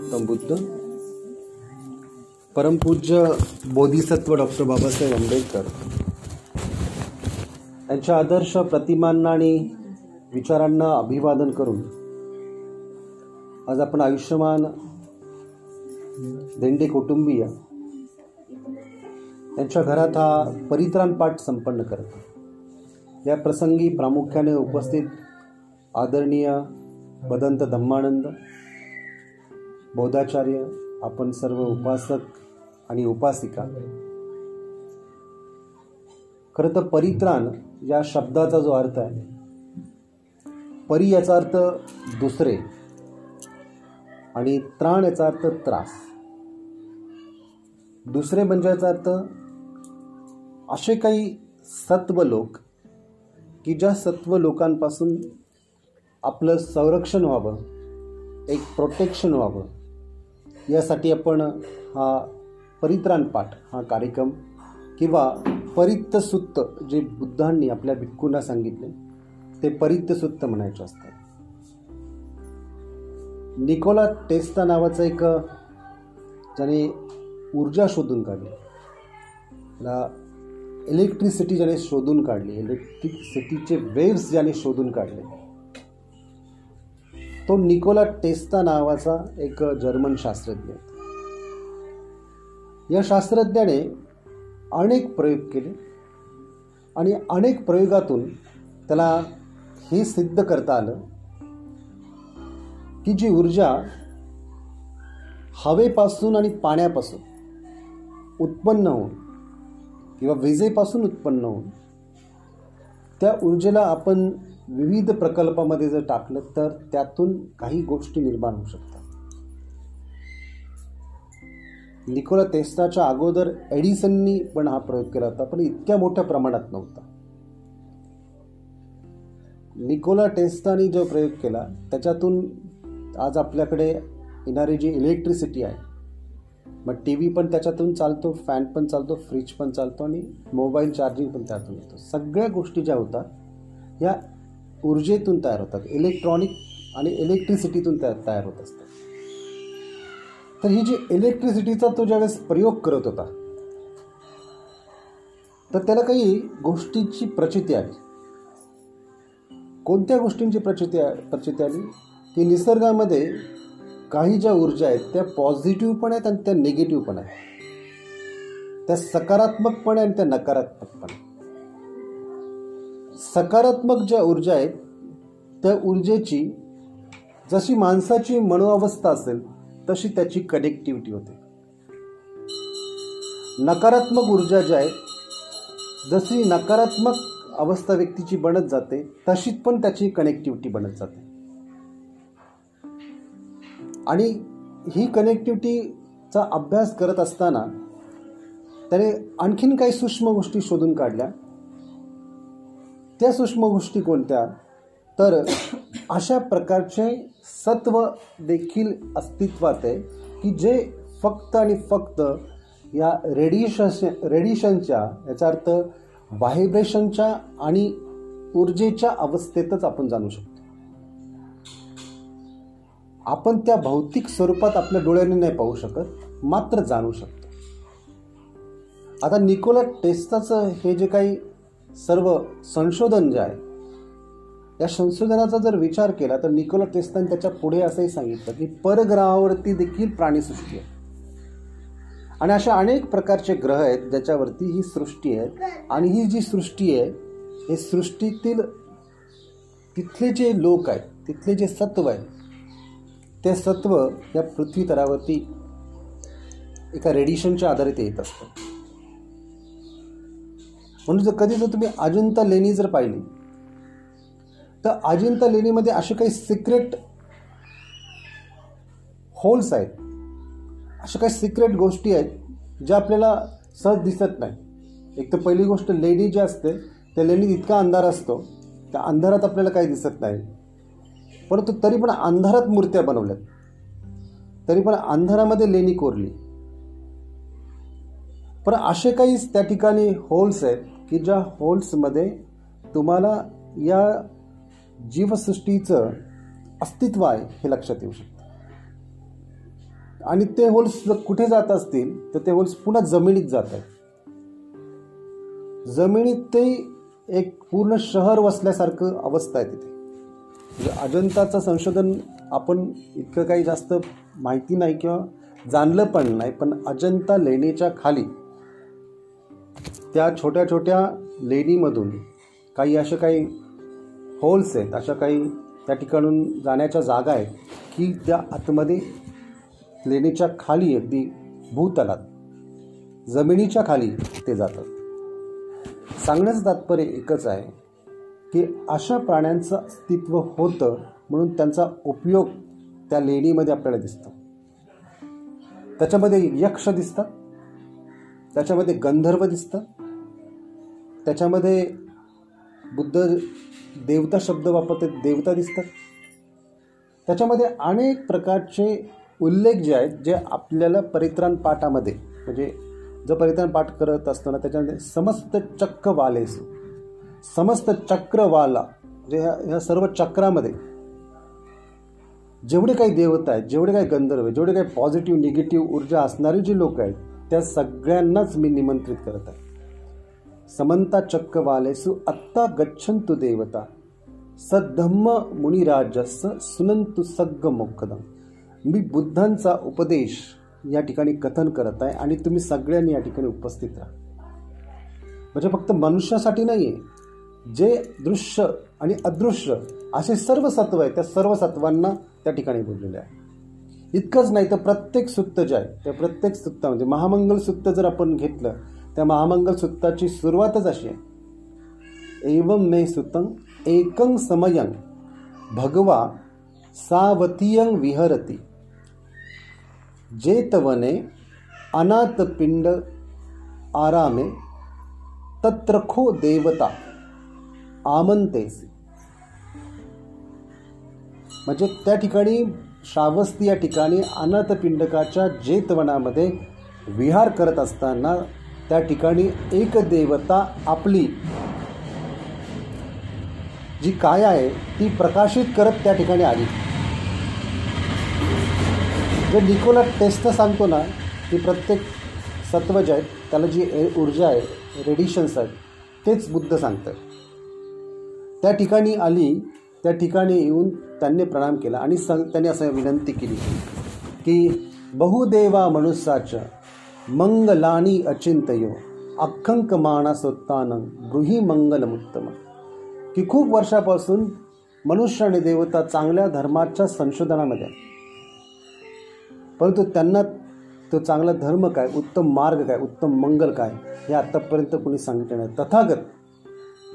गौतम बुद्ध परमपूज्य बोधिसत्व डॉक्टर बाबासाहेब आंबेडकर यांच्या आदर्श प्रतिमांना आणि विचारांना अभिवादन करून आज आपण आयुष्यमान धेंडे कुटुंबीय यांच्या घरात हा परित्राण पाठ संपन्न करतो. या प्रसंगी प्रामुख्याने उपस्थित आदरणीय बदंत धम्मानंद बौद्धाचार्य आपण सर्व उपासक आणि उपासिका. खरं तर परित्राण या शब्दाचा जो अर्थ आहे परी याचा अर्थ दुसरे आणि त्राण याचा अर्थ त्रास. दुसरे म्हणजे याचा अर्थ असे काही सत्व लोक की ज्या सत्व लोकांपासून आपलं संरक्षण व्हावं एक प्रोटेक्शन व्हावं. यासाठी आपण हा परित्राण पाठ हा कार्यक्रम किंवा परित्त सुत्त जे बुद्धांनी आपल्या भिक्खूंना सांगितले ते परित्त सुत्त म्हणायचे असतात निकोला टेस्टा नावाचा एक ज्याने ऊर्जा शोधून काढली. त्याला इलेक्ट्रिसिटी ज्याने शोधून काढली इलेक्ट्रिसिटीचे वेव्स ज्याने शोधून काढले. तो निकोला टेस्ता नावाचा एक जर्मन शास्त्रज्ञ. या शास्त्रज्ञाने अनेक प्रयोग केले आणि अनेक प्रयोगातून त्याला हे सिद्ध करता आलं की जी ऊर्जा हवेपासून आणि पाण्यापासून उत्पन्न होऊन किंवा विजेपासून उत्पन्न होऊन त्या ऊर्जेला आपण विविध प्रकल्पामध्ये जर टाकलं तर त्यातून काही गोष्टी निर्माण होऊ शकतात. निकोला टेस्टाच्या अगोदर एडिसननी पण हा प्रयोग केला होता पण इतक्या मोठ्या प्रमाणात नव्हता. निकोला टेस्टाने जो प्रयोग केला त्याच्यातून आज आपल्याकडे येणारी जी इलेक्ट्रिसिटी आहे मग टी व्ही पण त्याच्यातून चालतो फॅन पण चालतो फ्रीज पण चालतो आणि मोबाईल चार्जिंग पण त्यातून येतो. सगळ्या गोष्टी ज्या होतात या ऊर्जेतून तयार होतात इलेक्ट्रॉनिक आणि इलेक्ट्रिसिटीतून तयार तयार होत असतात. तर ही जी इलेक्ट्रिसिटीचा तो ज्यावेळेस प्रयोग करत होता तर त्याला काही गोष्टींची प्रचिती आली. कोणत्या गोष्टींची प्रचिती प्रचिती आली? की निसर्गामध्ये काही ज्या ऊर्जा आहेत त्या पॉझिटिव्ह पण आहेत आणि त्या निगेटिव्ह पण आहेत. त्या सकारात्मक पण आहे आणि त्या नकारात्मक पण सकारात्मक ज्या ऊर्जा आहेत त्या ऊर्जेची जशी माणसाची मनोअवस्था असेल तशी त्याची कनेक्टिव्हिटी होते. नकारात्मक ऊर्जा ज्या आहेत जशी नकारात्मक अवस्था व्यक्तीची बनत जाते तशीच पण त्याची कनेक्टिव्हिटी बनत जाते. आणि ही कनेक्टिव्हिटीचा अभ्यास करत असताना त्याने आणखीन काही सूक्ष्म गोष्टी शोधून काढल्या. त्या सूक्ष्म गोष्टी कोणत्या? तर अशा प्रकारचे सत्व देखील अस्तित्वात आहे की जे फक्त आणि फक्त या रेडिएशन रेडिएशनच्या याचा अर्थ व्हायब्रेशनच्या आणि ऊर्जेच्या अवस्थेतच आपण जाणू शकतो. आपण त्या भौतिक स्वरूपात आपल्या डोळ्याने नाही पाहू शकत मात्र जाणू शकतो. आता निकोला टेस्टाचं हे जे काही सर्व संशोधन जे आहे या संशोधनाचा जर विचार केला तर निकोला टेस्टन त्याच्या पुढे असंही सांगितलं की परग्रहावरती देखील प्राणीसृष्टी आहे. आणि अशा अनेक प्रकारचे ग्रह आहेत ज्याच्यावरती ही सृष्टी आहे. आणि ही जी सृष्टी आहे हे सृष्टीतील तिथले जे लोक आहेत तिथले जे सत्व आहेत ते सत्व या पृथ्वी तरावरती एका रेडिएशनच्या आधारित येत असतं. म्हणून जर कधी जर तुम्ही अजिंता लेणी जर पाहिली तर अजिंता लेणीमध्ये असे काही सिक्रेट होल्स आहेत. अशा काही सिक्रेट गोष्टी आहेत ज्या आपल्याला सहज दिसत नाही. एक तर पहिली गोष्ट लेणी जी असते त्या लेणीत इतका अंधार असतो त्या अंधारात आपल्याला काही दिसत नाही. परंतु तरी पण अंधारात मूर्त्या बनवल्यात. तरी पण अंधारामध्ये लेणी कोरली. पण असे काही त्या ठिकाणी होल्स आहेत की ज्या होल्समध्ये तुम्हाला या जीवसृष्टीचं अस्तित्व आहे हे लक्षात येऊ शकतं. आणि ते होल्स कुठे जात असतील तर ते होल्स पुन्हा जमिनीत जात आहेत. जमिनीत ते एक पूर्ण शहर वसल्यासारखं अवस्था आहे तिथे. म्हणजे अजंताचं संशोधन आपण इतकं काही जास्त माहिती नाही किंवा जाणलं पण नाही पण अजंता लेणीच्या खाली त्या छोट्या छोट्या लेणीमधून काही अशा काही होल्स आहेत अशा काही त्या ठिकाणून जाण्याच्या जागा आहेत की त्या आतमध्ये लेणीच्या खाली अगदी भूतलात जमिनीच्या खाली ते जातात. सांगण्याचं तात्पर्य एकच आहे की अशा प्राण्यांचं अस्तित्व होतं म्हणून त्यांचा उपयोग त्या लेणीमध्ये आपल्याला दिसतो. त्याच्यामध्ये यक्ष दिसतात त्याच्यामध्ये गंधर्व दिसतात त्याच्यामध्ये बुद्ध देवता शब्द वापरते देवता दिसतात. त्याच्यामध्ये अनेक प्रकारचे उल्लेख जे आहेत जे आपल्याला परित्राण पाठामध्ये म्हणजे जो परित्राण पाठ करत असताना त्याच्यामध्ये समस्त चक्रवालेसू समस्त चक्रवाला म्हणजे ह्या ह्या सर्व चक्रामध्ये जेवढे काही देवता आहेत जेवढे काही गंधर्व आहे जेवढे काही पॉझिटिव्ह निगेटिव्ह ऊर्जा असणारी जी लोक आहेत त्या सगळ्यांनाच मी निमंत्रित करत आहे. समंता चक्रवालेसु आत्ता गच्छन्तु देवता। सद्धम्म मुनिराजस सुनंतु सग्ग मोक्षदम मी बुद्धांचा उपदेश या ठिकाणी कथन करत आहे आणि तुम्ही सगळ्यांनी या ठिकाणी उपस्थित राहा। म्हणजे फक्त मनुष्यासाठी नाही आहे जे दृश्य आणि अदृश्य असे सर्व सत्व आहे त्या सर्व सत्वांना त्या ठिकाणी बोललेले आहे। इतकंच नाही तर प्रत्येक सुत्त जे आहे त्या प्रत्येक सुत्तामध्ये म्हणजे महामंगल सुत्त जर आपण घेतलं त्या महामंगलसूत्ताची सुरुवातच अशी आहे. एवं मे सुतं एकं समयं भगवा सावतीयं विहरती। जेतवने अनाथपिंड आरामे तत्रखो देवता आमंतेसी म्हणजे त्या ठिकाणी श्रावस्ती या ठिकाणी अनाथपिंडकाच्या जेतवनामध्ये विहार करत असताना त्या ठिकाणी एक देवता आपली जी काय आहे ती प्रकाशित करत त्या ठिकाणी आली. जे निकोला टेस्ट सांगतो ना की प्रत्येक सत्व जे आहेत त्याला जी ऊर्जा आहे रेडिशन्स आहेत तेच बुद्ध सांगतं त्या ठिकाणी आली त्या ठिकाणी येऊन त्यांनी प्रणाम केला आणि सं त्यांनी असं विनंती केली की बहुदेवा मनुष्याचं मंगलानी अचिंतयो अख्खंक मानसोत्तान गृही मंगलमुत्तम की खूप वर्षापासून मनुष्य आणि देवता चांगल्या धर्माच्या संशोधनामध्ये परंतु त्यांना तो चांगला धर्म काय उत्तम मार्ग काय उत्तम मंगल काय हे आत्तापर्यंत कोणी सांगितलं नाही. तथागत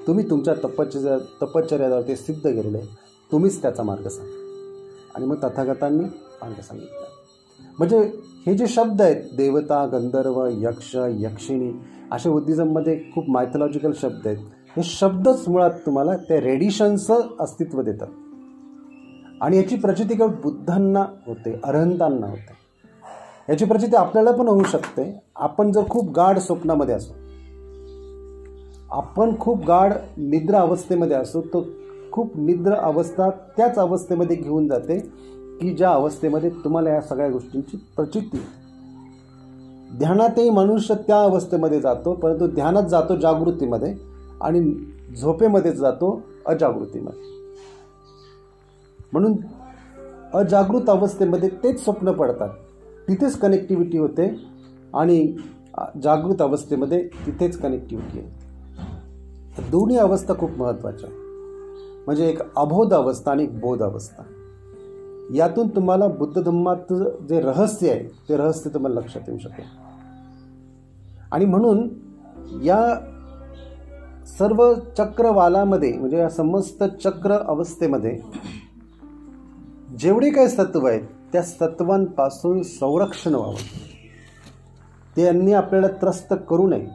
तुम्ही तुमच्या तपश्चर्या तपश्चर्यावर ते सिद्ध केलेलं आहे. तुम्हीच त्याचा मार्ग सांगा. आणि मग तथागतांनी मार्ग सांगितलं. म्हणजे हे जे शब्द आहेत देवता गंधर्व यक्ष यक्षिणी असे बुद्धिझममध्ये खूप मायथॉलॉजिकल शब्द आहेत. हे शब्दच मुळात तुम्हाला त्या रेडिशनचं अस्तित्व देतात. आणि याची प्रचिती केवळ बुद्धांना होते अरहंतांना होते. याची प्रचिती आपल्याला पण होऊ शकते. आपण जर खूप गाढ स्वप्नामध्ये असो आपण खूप गाढ निद्रा अवस्थेमध्ये असो तर खूप निद्र अवस्था त्याच अवस्थेमध्ये घेऊन जाते. की ज्या अवस्थेमध्ये तुम्हाला या सगळ्या गोष्टींची प्रचिती ध्यानातही मनुष्य त्या अवस्थेमध्ये जातो परंतु ध्यानात जातो जागृतीमध्ये आणि झोपेमध्येच जातो अजागृतीमध्ये. म्हणून अजागृत अवस्थेमध्ये तेच स्वप्न पडतात. तिथेच कनेक्टिव्हिटी होते आणि जागृत अवस्थेमध्ये तिथेच कनेक्टिव्हिटी आहे. दोन्ही अवस्था खूप महत्त्वाच्या म्हणजे एक अबोध अवस्था आणि एक बोध अवस्था. यातून तुम्हाला बुद्ध धम्माचं जे रहस्य आहे ते रहस्य तुम्हाला लक्षात येऊ शकेल. आणि म्हणून या सर्व चक्रवालामध्ये म्हणजे या समस्त चक्र अवस्थेमध्ये जेवढे काही सत्व आहेत त्या सत्वांपासून संरक्षण व्हावं. त्यांनी आपल्याला त्रस्त करू नये.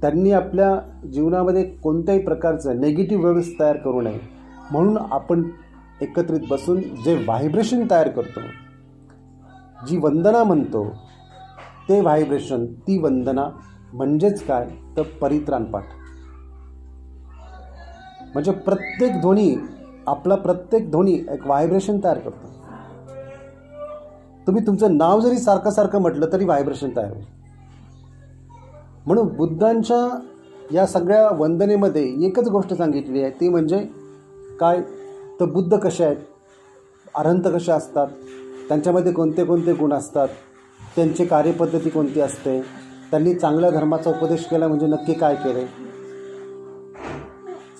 त्यांनी आपल्या जीवनामध्ये कोणत्याही प्रकारचं नेगेटिव्ह वेव्स तयार करू नये. म्हणून आपण एकत्रित बसून जे व्हायब्रेशन तयार करतो जी वंदना म्हणतो ते व्हायब्रेशन ती वंदना म्हणजेच काय? तर परित्राण पाठ म्हणजे प्रत्येक ध्वनी आपला प्रत्येक ध्वनी एक व्हायब्रेशन तयार करतो. तुम्ही तुमचं नाव जरी सारखं सारखं म्हटलं तरी व्हायब्रेशन तयार होईल. म्हणून बुद्धांच्या या सगळ्या वंदनेमध्ये एकच गोष्ट सांगितली आहे ती म्हणजे काय? तर बुद्ध कसे आहेत? अरहंत कसे असतात? त्यांच्यामध्ये कोणते कोणते गुण असतात? त्यांची कार्यपद्धती कोणती असते? त्यांनी चांगल्या धर्माचा उपदेश केला म्हणजे नक्की काय केले?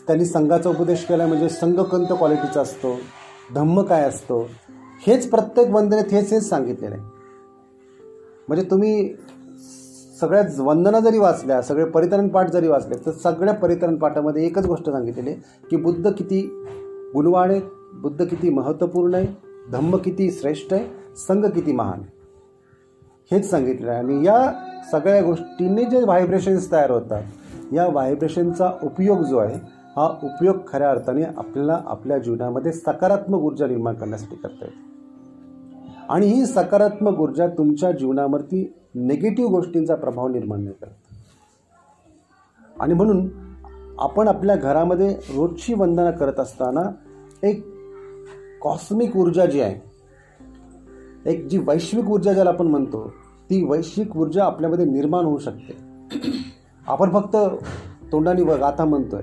त्यांनी संघाचा उपदेश केला म्हणजे संघ कोणत्या क्वालिटीचा असतो. धम्म काय असतो? हेच प्रत्येक वंदनेत हेच हेच सांगितलेलं आहे. म्हणजे तुम्ही सगळ्या वंदना जरी वाचल्या सगळे परितरण पाठ जरी वाचले तर सगळ्या परितरण पाठामध्ये एकच गोष्ट सांगितलेली आहे की बुद्ध किती गुणवाण आहे बुद्ध किती महत्त्वपूर्ण आहे धम्म किती श्रेष्ठ आहे संघ किती महान आहे? हेच सांगितलं आहे आणि या सगळ्या गोष्टींनी जे व्हायब्रेशन्स तयार होतात या व्हायब्रेशनचा उपयोग जो आहे हा उपयोग खऱ्या अर्थाने आपल्याला आपल्या जीवनामध्ये सकारात्मक ऊर्जा निर्माण करण्यासाठी करता येते. आणि ही सकारात्मक ऊर्जा तुमच्या जीवनावरती निगेटिव्ह गोष्टींचा प्रभाव निर्माण नाही करत. आणि म्हणून आपण आपल्या घरामध्ये रोजची वंदना करत असताना एक कॉस्मिक ऊर्जा जी आहे एक जी वैश्विक ऊर्जा ज्याला आपण म्हणतो ती वैश्विक ऊर्जा आपल्यामध्ये निर्माण होऊ शकते. आपण फक्त तोंडानी गाथा म्हणतोय.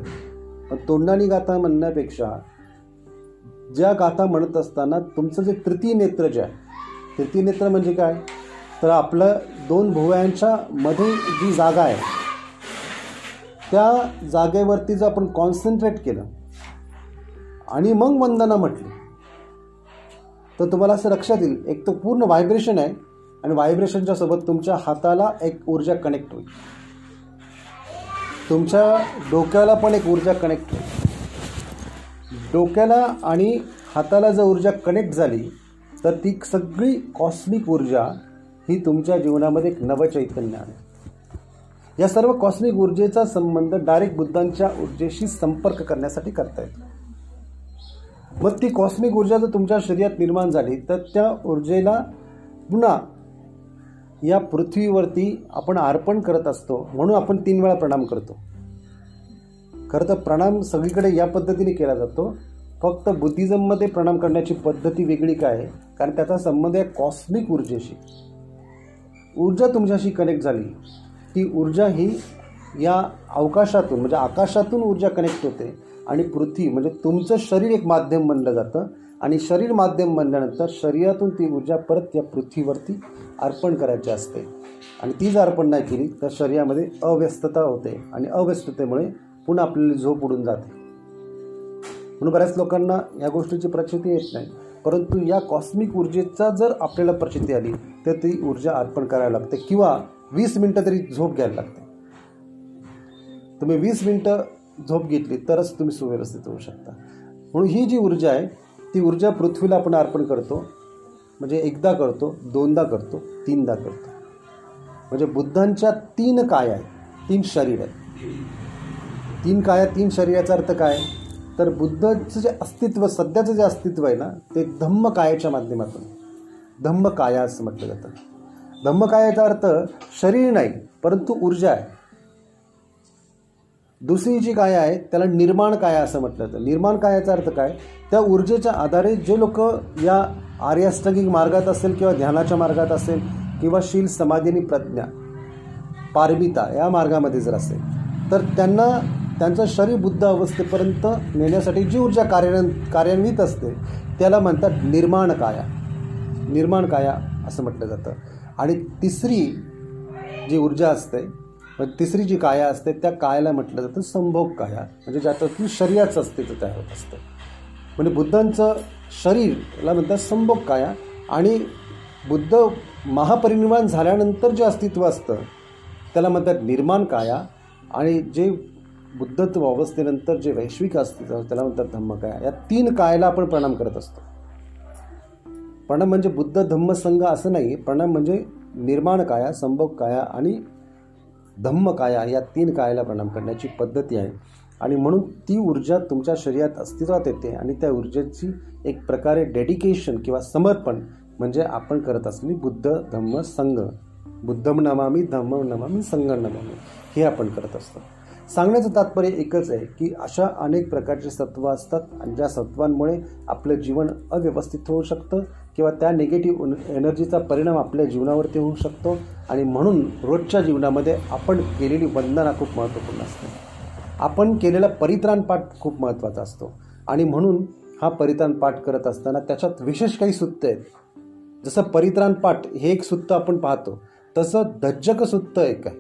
पण तोंडानी गाथा म्हणण्यापेक्षा ज्या गाथा म्हणत असताना तुमचं जे तृतीय नेत्र जे आहे तृतीय नेत्र म्हणजे काय? तर आपलं दोन भुवयांच्या मध्ये जी जागा आहे त्या जागेवरती जर आपण कॉन्सन्ट्रेट केलं आणि मग वंदना म्हटली तर तुम्हाला असं लक्षात येईल एक तर पूर्ण व्हायब्रेशन आहे आणि व्हायब्रेशनच्या सोबत तुमच्या हाताला एक ऊर्जा कनेक्ट होईल. तुमच्या डोक्याला पण एक ऊर्जा कनेक्ट होईल. डोक्याला आणि हाताला जर ऊर्जा कनेक्ट झाली तर ती सगळी कॉस्मिक ऊर्जा ही तुमच्या जीवनामध्ये एक नवचैतन्य आहे. या सर्व कॉस्मिक ऊर्जेचा संबंध डायरेक्ट बुद्धांच्या ऊर्जेशी संपर्क करण्यासाठी करता येतो. मग ती कॉस्मिक ऊर्जा जर तुमच्या शरीरात निर्माण झाली तर त्या ऊर्जेला पुन्हा या पृथ्वीवरती आपण अर्पण करत असतो म्हणून आपण तीन वेळा प्रणाम करतो. खरं तर प्रणाम सगळीकडे या पद्धतीने केला जातो. फक्त बुद्धिझममध्ये प्रणाम करण्याची पद्धती वेगळी काय आहे? कारण त्याचा संबंध आहे कॉस्मिक ऊर्जेशी. ऊर्जा तुमच्याशी कनेक्ट झाली. ती ऊर्जा ही या अवकाशातून म्हणजे आकाशातून ऊर्जा कनेक्ट होते आणि पृथ्वी म्हणजे तुमचं शरीर एक माध्यम बनलं जातं आणि शरीर माध्यम बनल्यानंतर शरीरातून ती ऊर्जा परत या पृथ्वीवरती अर्पण करायची असते. आणि ती जर अर्पण नाही केली तर शरीरामध्ये अव्यस्तता होते आणि अव्यस्ततेमुळे पुन्हा आपल्याला झोप उडून जाते. म्हणून बऱ्याच लोकांना या गोष्टीची प्रचिती येत नाही. परंतु या कॉस्मिक ऊर्जेचा जर आपल्याला प्रचिती आली तर ती ऊर्जा अर्पण करायला लागते. किंवा वीस मिनटं तरी झोप घ्यायला लागते. तुम्ही वीस मिनटं झोप घेतली तरच तुम्ही सुव्यवस्थित होऊ शकता. म्हणून ही जी ऊर्जा आहे ती ऊर्जा पृथ्वीला आपण अर्पण करतो. म्हणजे एकदा करतो दोनदा करतो तीनदा करतो. म्हणजे बुद्धांच्या तीन काय आहेत? तीन शरीर आहेत. तीन काया तीन शरीराचा अर्थ काय? तर बुद्धाचं जे अस्तित्व सध्याचं जे अस्तित्व आहे ना ते धम्म कायाच्या माध्यमातून. धम्म काया असं म्हटलं जातं. धम्मकायाचा अर्थ? शरीर नाही परंतु ऊर्जा आहे. दुसरी जी काय आहे त्याला निर्माण काया असं म्हटलं जातं. निर्माण कायाचा अर्थ काय? त्या ऊर्जेच्या आधारे जे लोक या आर्याष्टगिक मार्गात असेल किंवा ध्यानाच्या मार्गात असेल किंवा शील समाधीनी प्रज्ञा पारमिता या मार्गामध्ये जर असेल तर त्यांना त्यांचं शरीर बुद्ध अवस्थेपर्यंत नेण्यासाठी जी ऊर्जा कार्यान कार्यान्वित असते त्याला म्हणतात निर्माण काया. निर्माण काया असं म्हटलं जातं. आणि तिसरी जी ऊर्जा असते म्हणजे तिसरी जी काया असते त्या कायाला म्हटलं जातं संभोग काया. म्हणजे ज्याच्यातून शरीराचं अस्तित्व तयार होत असतं. म्हणजे बुद्धांचं शरीरला म्हणतात संभोग काया. आणि बुद्ध महापरिनिर्वाण झाल्यानंतर जे अस्तित्व असतं त्याला म्हणतात निर्माण काया. आणि जे बुद्धत्व अवस्थेनंतर जे वैश्विक अस्तित्व त्याला म्हणतात धम्मकाया या तीन कायाला आपण प्रणाम करत असतो. प्रणव म्हणजे बुद्ध धम्म संघ असं नाही प्रणव म्हणजे निर्माण काया संभोग काया आणि धम्म काया या तीन कायाला प्रणाम करण्याची पद्धती आहे. आणि म्हणून ती ऊर्जा तुमच्या शरीरात अस्तित्वात येते आणि त्या ऊर्जेची एक प्रकारे डेडिकेशन किंवा समर्पण म्हणजे आपण करत असलेली बुद्ध धम्म संघ. बुद्धम नमामी धम्म नमामी संघ नमामी. हे आपण करत असतो. सांगण्याचं तात्पर्य एकच आहे की अशा अनेक प्रकारचे सत्व असतात आणि ज्या सत्वांमुळे आपलं जीवन अव्यवस्थित होऊ शकतं किंवा त्या निगेटिव्ह एनर्जीचा परिणाम आपल्या जीवनावरती होऊ शकतो आणि म्हणून रोजच्या जीवनामध्ये आपण केलेली वंदना खूप महत्त्वपूर्ण असते. आपण केलेला परित्राण पाठ खूप महत्त्वाचा असतो. आणि म्हणून हा परित्राण पाठ करत असताना त्याच्यात विशेष काही सुत्त आहेत. जसं परित्राण पाठ हे एक सुत्त आपण पाहतो तसं धज्जक सुत्त एक आहे.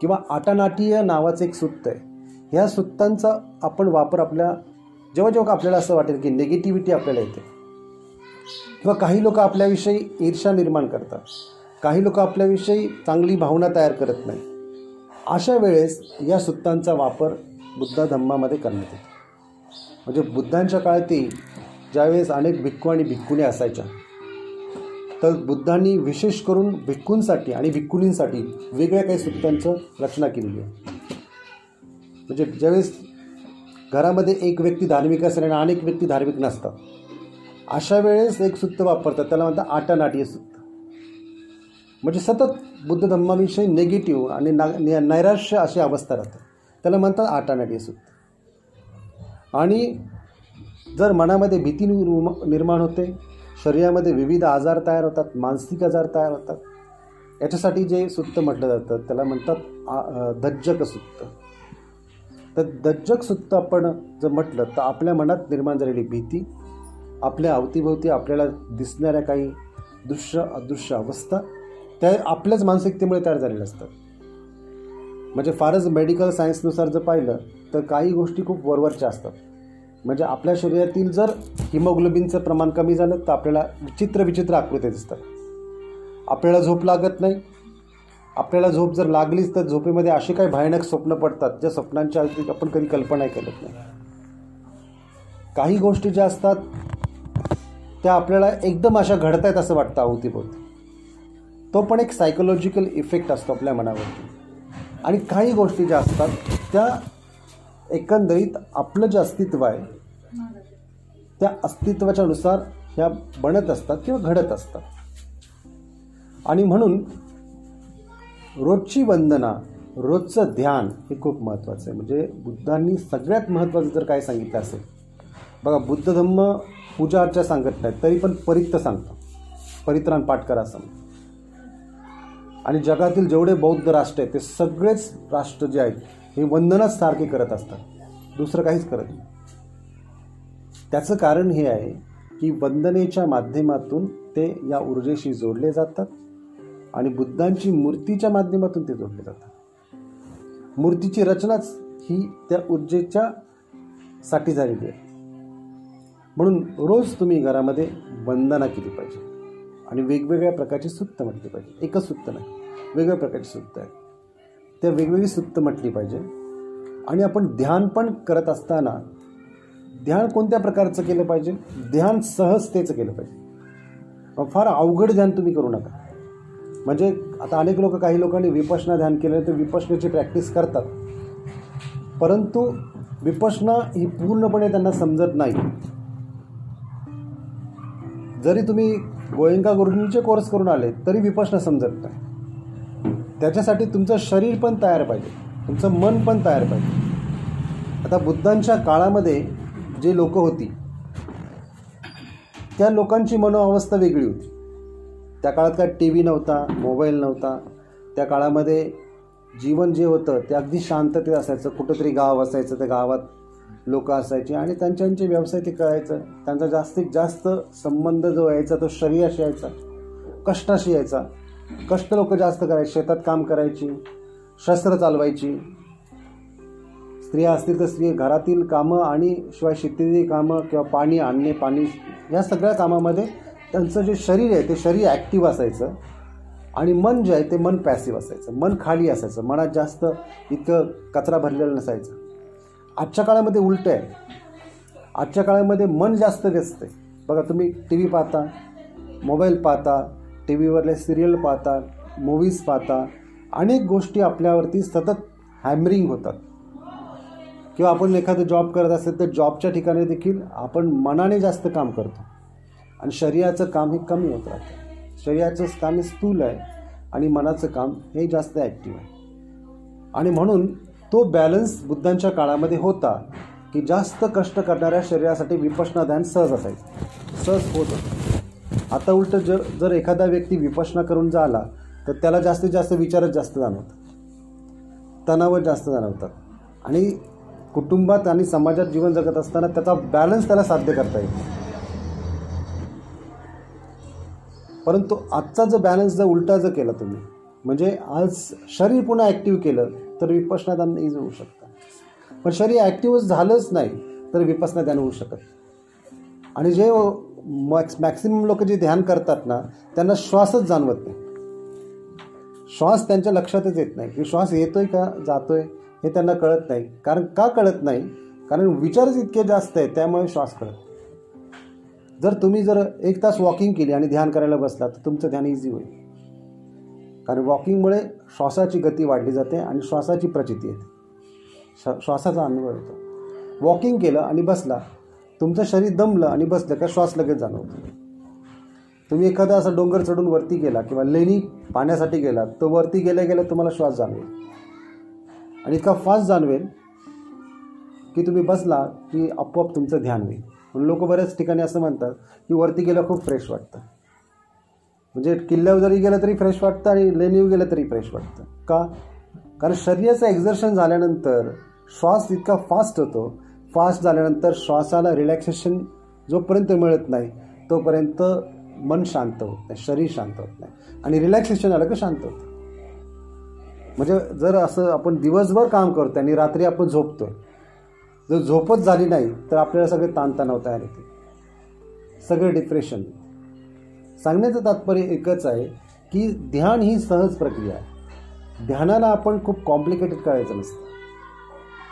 किंवा आटानाटीय नावाचं एक सुत्त आहे. ह्या सुत्तांचा आपण वापर आपल्या जेव्हा जेव्हा आपल्याला असं वाटेल की निगेटिव्हिटी आपल्याला येते किंवा काही लोक आपल्याविषयी ईर्षा निर्माण करतात. काही लोक आपल्याविषयी चांगली भावना तयार करत नाही. अशा वेळेस या सुत्तांचा वापर बुद्धा धम्मामध्ये करण्यात येतो. म्हणजे बुद्धांच्या काळातही ज्यावेळेस अनेक भिक्खू आणि भिक्खुणी असायच्या तर बुद्धांनी विशेष करून भिक्खूंसाठी आणि भिक्खुणींसाठी वेगळ्या काही सुत्तांचं रचना केलेली आहे. म्हणजे ज्यावेळेस घरामध्ये एक व्यक्ती धार्मिक असेल आणि अनेक व्यक्ती धार्मिक नसतात अशा वेळेस एक सुत्त वापरतात. त्याला म्हणतात आटानाटी सुत्त म्हणजे सतत बुद्ध धम्माविषयी नेगेटिव्ह आणि ना नैराश्य अशी अवस्था राहते. त्याला म्हणतात आटानाटी सुत्त आणि जर मनामध्ये भीती निर्माण होते शरीरामध्ये विविध आजार तयार होतात मानसिक आजार तयार होतात याच्यासाठी जे सुत्त म्हटलं जातं त्याला म्हणतात दज्जक सुत्त तर दज्जक सुत्त आपण जर म्हटलं तर आपल्या मनात निर्माण झालेली भीती आपल्या अवतीभोवती आपल्याला दिसणाऱ्या काही दृश्य अदृश्य अवस्था त्या आपल्याच मानसिकतेमुळे तयार झालेल्या असतात. म्हणजे फारच मेडिकल सायन्सनुसार जर पाहिलं तर काही गोष्टी खूप वरवरच्या असतात. म्हणजे आपल्या शरीरातील जर हिमोग्लोबिनचं प्रमाण कमी झालं तर आपल्याला विचित्र विचित्र आकृत्या दिसतात. आपल्याला झोप लागत नाही. आपल्याला झोप जर लागलीच तर झोपेमध्ये असे काही भयानक स्वप्न पडतात ज्या स्वप्नांच्या आपण कधी कल्पना करत नाही. काही गोष्टी ज्या असतात त्या आपल्याला एकदम अशा घडत आहेत असं वाटतं अवतीभोवती तो पण एक सायकोलॉजिकल इफेक्ट असतो आपल्या मनावरती. आणि काही गोष्टी ज्या असतात त्या एकंदरीत आपलं जे अस्तित्व आहे त्या अस्तित्वाच्या नुसार ह्या बनत असतात किंवा घडत असतात. आणि म्हणून रोजची वंदना रोजचं ध्यान हे खूप महत्त्वाचं आहे. म्हणजे बुद्धांनी सगळ्यात महत्त्वाचं जर काय सांगितलं असेल बघा बुद्ध धम्म पूजा अर्चा सांगत नाहीत तरी पण परित्त सांगतात परित्राण पाठ करा असं. आणि जगातील जेवढे बौद्ध राष्ट्र आहेत ते सगळेच राष्ट्र जे आहेत हे वंदनाच सारखे करत असतात. दुसरं काहीच करत नाही. त्याचं कारण हे आहे की वंदनेच्या माध्यमातून ते या ऊर्जेशी जोडले जातात आणि बुद्धांची मूर्तीच्या माध्यमातून ते जोडले जातात. मूर्तीची रचनाच ही त्या ऊर्जेच्या साठी झालेली आहे. म्हणून रोज तुम्ही घरामध्ये वंदना केली पाहिजे. आणि वेगवेगळ्या प्रकारची सुत्त म्हटली पाहिजे. एकच सुत्त नाही. वेगवेगळ्या प्रकारची सुत्त आहे. त्या वेगवेगळी सुत्त म्हटली पाहिजे. आणि आपण ध्यान पण करत असताना ध्यान कोणत्या प्रकारचं केलं पाहिजे? ध्यान सहजतेचं केलं पाहिजे. फार अवघड ध्यान तुम्ही करू नका. म्हणजे आता अनेक लोक काही लोकांनी विपशना ध्यान केलं तर विपशनाची प्रॅक्टिस करतात. परंतु विपशना ही पूर्णपणे त्यांना समजत नाही. जरी तुम्ही गोयंका गुरुजींचे कोर्स करून आले तरी विपश्न समजत नाही. त्याच्यासाठी तुमचं शरीर पण तयार पाहिजे. तुमचं मन पण तयार पाहिजे. आता बुद्धांच्या काळामध्ये जे लोक होती त्या लोकांची मनोअवस्था वेगळी होती. त्या काळात काय टी व्ही नव्हता मोबाईल नव्हता. त्या काळामध्ये जीवन जे होतं ते अगदी शांततेत असायचं. कुठंतरी गाव असायचं त्या गावात लोक असायचे आणि त्यांच्यांचे व्यवसाय ते करायचं. त्यांचा जास्तीत जास्त संबंध जो यायचा तो शरीराशी यायचा कष्टाशी यायचा. कष्ट लोक जास्त करायचे. शेतात काम करायची शस्त्र चालवायची. स्त्रिया असतील तर स्त्री घरातील कामं आणि शिवाय शेतीची कामं किंवा पाणी आणणे पाणी या सगळ्या कामामध्ये त्यांचं जे शरीर आहे ते शरीर ॲक्टिव्ह असायचं. आणि मन जे आहे ते मन पॅसिव्ह असायचं. मन खाली असायचं. मनात जास्त इतकं कचरा भरलेला नसायचं. आजच्या काळामध्ये उलट आहे. आजच्या काळामध्ये मन जास्त व्यस्त आहे. बघा तुम्ही टी व्ही पाहता मोबाईल पाहता टी व्हीवरले सिरियल पाहता मूवीज पाहता अनेक गोष्टी आपल्यावरती सतत हॅमरिंग होतात. किंवा आपण एखादं जॉब करत असेल तर जॉबच्या ठिकाणी देखील आपण मनाने जास्त काम करतो. आणि शरीराचं काम हे कमी होत राहतं. शरीराचं काम हे स्थूल आहे आणि मनाचं काम हे जास्त ॲक्टिव्ह आहे. आणि म्हणून तो बॅलन्स बुद्धांच्या काळामध्ये होता की जास्त कष्ट करणाऱ्या शरीरासाठी विपशना ध्यान सहज असायचं. सहज होत होतं. आता उलट जर जर एखादा व्यक्ती विपशना करून झाला तर त्याला जास्तीत जास्त विचारच जास्त जाणवतात. तणावच जास्त जाणवतात. आणि कुटुंबात आणि समाजात जीवन जगत असताना त्याचा बॅलन्स त्याला साध्य करता येईल परंतु आजचा जर बॅलन्स जर उलटा जर केला तुम्ही म्हणजे आज शरीर पुन्हा ॲक्टिव्ह केलं तर विपसना ध्यान इज होऊ शकतं. पण शरीर ॲक्टिव्ह झालंच नाही तर विपसना ध्यान होऊ शकत आणि जे मॅक्स मॅक्सिमम लोक जे ध्यान करतात ना त्यांना श्वासच जाणवत नाही. श्वास त्यांच्या लक्षातच येत नाही. की श्वास येतोय का जातोय हे त्यांना कळत नाही. कारण का कळत नाही? कारण विचारच इतके जास्त आहेत त्यामुळे श्वास कळत जर तुम्ही जर एक तास वॉकिंग केली आणि ध्यान करायला बसला तर तुमचं ध्यान इझी होईल. कारण वॉकिंगमुळे श्वासाची गती वाढली जाते आणि श्वासाची प्रचिती येते. श्वासाचा अनुभव येतो. वॉकिंग केलं आणि बसला तुमचं शरीर दमलं आणि बसलं का श्वास लगेच जाणवतो. तुम्ही एखादा असा डोंगर चढून वरती गेला किंवा लेणी पाण्यासाठी गेला तो वरती गेल्या गेल्या तुम्हाला श्वास जाणवेल. आणि इतका फास्ट जाणवेल की तुम्ही बसला की आपोआप तुमचं ध्यान होईल. लोक बऱ्याच ठिकाणी असं म्हणतात की वरती गेलं खूप फ्रेश वाटतं. म्हणजे किल्ल्यावर जरी गेलं तरी फ्रेश वाटतं आणि लेणीव गेलं तरी फ्रेश वाटतं. का? कारण शरीराचं एक्झर्शन झाल्यानंतर श्वास इतका फास्ट होतो. फास्ट झाल्यानंतर श्वासाला रिलॅक्सेशन जोपर्यंत मिळत नाही तोपर्यंत मन शांत होत नाही शरीर शांत होत नाही. आणि रिलॅक्सेशन आलं का शांत होतं. म्हणजे जर असं आपण दिवसभर काम करतो आणि रात्री आपण झोपतोय जर झोपच झाली नाही तर आपल्याला सगळे ताणतणाव तयार होते सगळे डिप्रेशन सांगण्याचं तात्पर्य एकच आहे की ध्यान ही सहज प्रक्रिया आहे. ध्यानाला आपण खूप कॉम्प्लिकेटेड करायचं नसतं.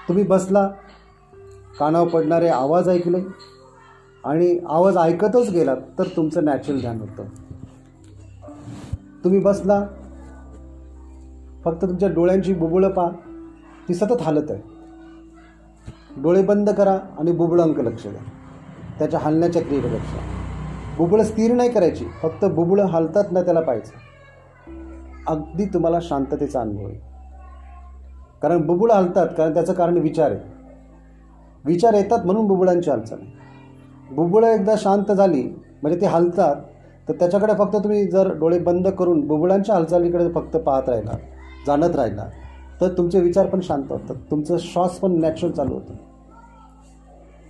तुम्ही बसला कानावर पडणारे आवाज ऐकले आणि आवाज ऐकतच गेलात तर तुमचं नॅचरल ध्यान होतं. तुम्ही बसला फक्त तुमच्या डोळ्यांची बुबुळं पा ती सतत हालत आहे. डोळे बंद करा आणि बुबुळांक लक्ष द्या. त्याच्या हलण्याच्या क्रियेकडे लक्ष बुबुळं स्थिर नाही करायची फक्त बुबुळं हालतात ना त्याला पाहायचं. अगदी तुम्हाला शांततेचा अनुभव आहे. कारण बुबुळं हलतात कारण त्याचं कारण विचार आहे. विचार येतात म्हणून बुबुळांची हालचाल बुबुळं एकदा शांत झाली म्हणजे ते हलतात तर त्याच्याकडे फक्त तुम्ही जर डोळे बंद करून बुबुळांच्या हालचालीकडे फक्त पाहत राहिला जाणत राहिला तर तुमचे विचार पण शांत होतात. तुमचं श्वास पण नॅचरल चालू होतं.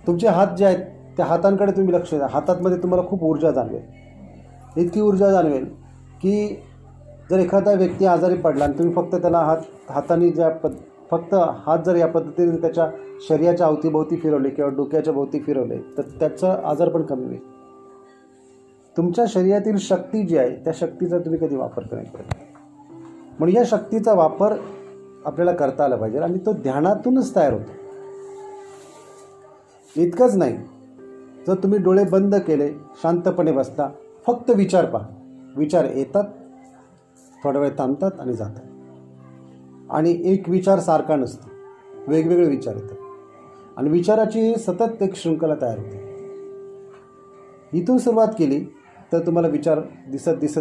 तुमचे हात जे आहेत त्या हातांकडे तुम्ही लक्ष द्या. हातातमध्ये तुम्हाला खूप ऊर्जा जाणवेल. इतकी ऊर्जा जाणवेल की जर एखादा व्यक्ती आजारी पडला आणि तुम्ही फक्त त्याला हात हाताने ज्या पद फक्त हात जर या पद्धतीने त्याच्या शरीराच्या अवतीभोवती फिरवले किंवा डोक्याच्या भोवती फिरवले तर त्याचा आजार पण कमी होईल. तुमच्या शरीरातील शक्ती जी आहे त्या शक्तीचा तुम्ही कधी वापर करेल म्हणून या शक्तीचा वापर आपल्याला करता आला पाहिजे आणि तो ध्यानातूनच तयार होतो. इतकंच नाही जर तुम्ही डोळे बंद केले शांतपणे बसता फक्त विचार पहा. विचार येतात थोडा वेळ थांबतात आणि जातात. आणि एक विचार सारखा नसतो. वेगवेगळे विचार येतात. आणि विचाराची सतत एक शृंखला तयार होते. इथून सुरुवात केली तर तुम्हाला विचार दिसत दिसत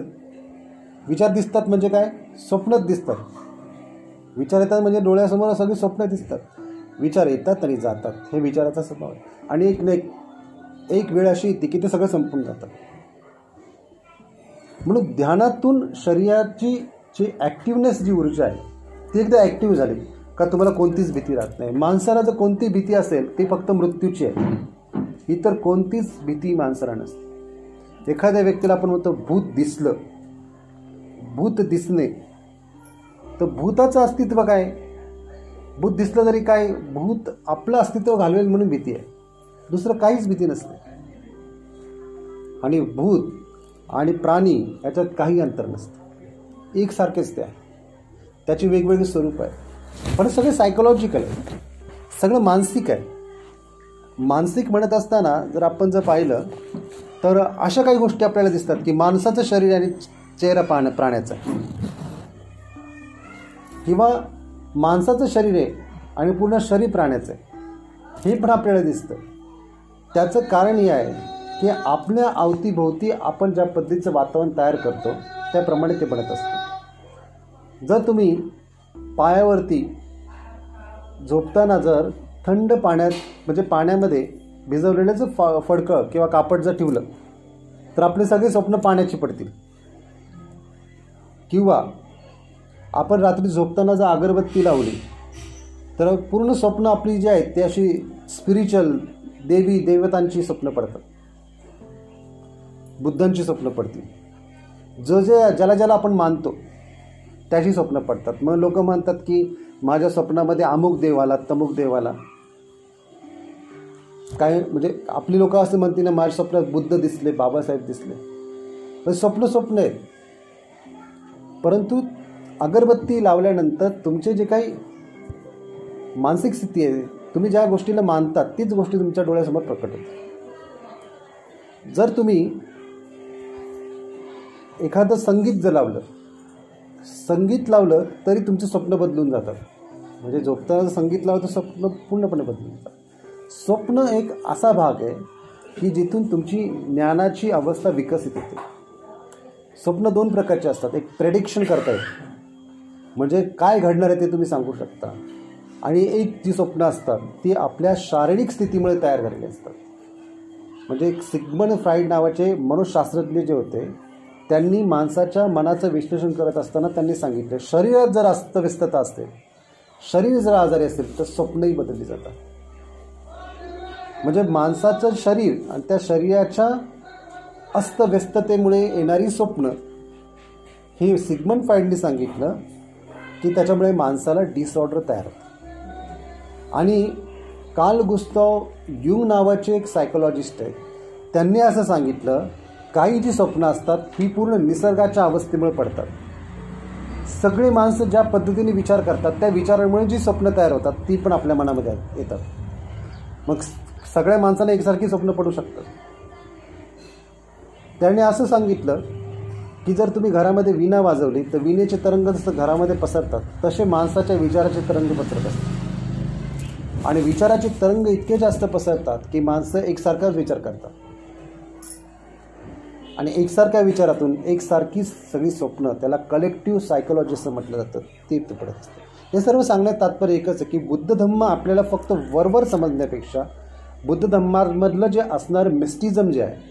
विचार दिसतात म्हणजे काय? स्वप्नच दिसतात. विचार येतात म्हणजे डोळ्यासमोर सगळी स्वप्न दिसतात. विचार येतात आणि जातात. हे विचाराचा स्वभाव आहे. आणि एक नाही एक एक वेळ अशी येते की ते सगळं संपून जातं. म्हणून ध्यानातून शरीराची जी ॲक्टिवनेस जी ऊर्जा आहे ती एकदा ॲक्टिव्ह झाली का तुम्हाला कोणतीच भीती राहत नाही. माणसाला जर कोणती भीती असेल ती फक्त मृत्यूची आहे. इतर कोणतीच भीती माणसाला नसते. एखाद्या व्यक्तीला आपण म्हणतो भूत दिसलं. भूत दिसणे. तर भूताचं अस्तित्व काय? भूत दिसलं तरी काय? भूत आपलं अस्तित्व घालवेल म्हणून भीती आहे. दुसरं काहीच भीती नसते. आणि भूत आणि प्राणी याच्यात काही अंतर नसतं. एकसारखेच ते आहे. त्याची वेगवेगळी स्वरूप आहे. पण सगळे सायकोलॉजिकल आहे. सगळं मानसिक आहे. मानसिक म्हणत असताना जर आपण जर पाहिलं तर अशा काही गोष्टी आपल्याला दिसतात की माणसाचं शरीर आणि चेहरा पाहणं प्राण्याचा किंवा माणसाचं शरीर आहे आणि पूर्ण शरीर प्राण्याचं आहे. हे पण आपल्याला दिसतं. त्याचं कारण हे आहे की आपल्या अवतीभोवती आपण ज्या पद्धतीचं वातावरण तयार करतो त्याप्रमाणे ते बनत असतं. जर तुम्ही पायावरती झोपताना जर थंड पाण्यात म्हणजे पाण्यामध्ये भिजवलेलं जर फ फडकं किंवा कापड जर ठेवलं तर आपले सगळे स्वप्न पाण्याची पडतील. किंवा आपण रात्री झोपताना जर अगरबत्ती लावली तर पूर्ण स्वप्न आपली जी आहेत ते अशी स्पिरिच्युअल देवी देवतांची स्वप्न पडतात. बुद्धांची स्वप्न पडतील. जो जे ज्याला ज्याला आपण मानतो त्याची स्वप्न पडतात. मग लोक म्हणतात की माझ्या स्वप्नामध्ये अमुक देव आला तमुक देव आला. काय म्हणजे आपली लोक असं म्हणतील ना माझ्या स्वप्नात बुद्ध दिसले बाबासाहेब दिसले. पण स्वप्न स्वप्न आहेत. परंतु अगरबत्ती लावल्यानंतर तुमचे जे काही मानसिक स्थिती आहे तुम्ही ज्या गोष्टीला मानतात तीच गोष्टी तुमच्या डोळ्यासमोर प्रकट होते. जर तुम्ही एखादं संगीत जर लावलं संगीत लावलं तरी तुमचं स्वप्न बदलून जातात. म्हणजे झोपताना संगीत लावलं तर स्वप्न पूर्णपणे बदलून जातात. स्वप्न एक असा भाग आहे की जिथून तुमची ज्ञानाची अवस्था विकसित होते. स्वप्न दोन प्रकारचे असतात. एक प्रेडिक्शन करता येतं. म्हणजे काय घडणार आहे ते तुम्ही सांगू शकता. आणि एक जी स्वप्न असतात ती आपल्या शारीरिक स्थितीमुळे तयार झालेली असतात. म्हणजे एक सिग्मन फ्राईड नावाचे मनोशास्त्रज्ञ जे होते त्यांनी माणसाच्या मनाचं विश्लेषण करत असताना त्यांनी सांगितलं शरीरात जर अस्तव्यस्तता असते शरीर जर आजारी असेल तर स्वप्नही बदलली जातात. म्हणजे माणसाचं शरीर आणि त्या शरीराच्या अस्तव्यस्ततेमुळे येणारी स्वप्न हे सिग्मन फ्राईडने सांगितलं की त्याच्यामुळे माणसाला डिसऑर्डर तयार होतं. आणि काल गुस्तव युंग नावाचे एक सायकोलॉजिस्ट आहे. त्यांनी असं सांगितलं काही जी स्वप्न असतात ती पूर्ण निसर्गाच्या अवस्थेमुळे पडतात. सगळी माणसं ज्या पद्धतीने विचार करतात त्या विचारामुळे जी स्वप्न तयार होतात ती पण आपल्या मनामध्ये येतात. मग सगळ्या माणसांना एकसारखी स्वप्न पडू शकतात. त्याने असं सांगितलं की जर तुम्ही घरामध्ये विणा वाजवली तर विणेचे तरंग जसं घरामध्ये पसरतात तसे माणसाच्या विचाराचे तरंग पसरत असतात आणि विचाराचे तरंग इतके जास्त पसरतात की माणसं एकसारखाच विचार करतात. आणि एकसारख्या विचारातून एकसारखी सगळी स्वप्न त्याला कलेक्टिव्ह सायकोलॉजी असं म्हटलं जातं ते पडत असतं. हे सर्व सांगण्यात तात्पर्य एकच आहे की बुद्ध धम्म आपल्याला फक्त वरवर समजण्यापेक्षा बुद्ध धम्मामधलं जे असणारं मिस्टिझम जे आहे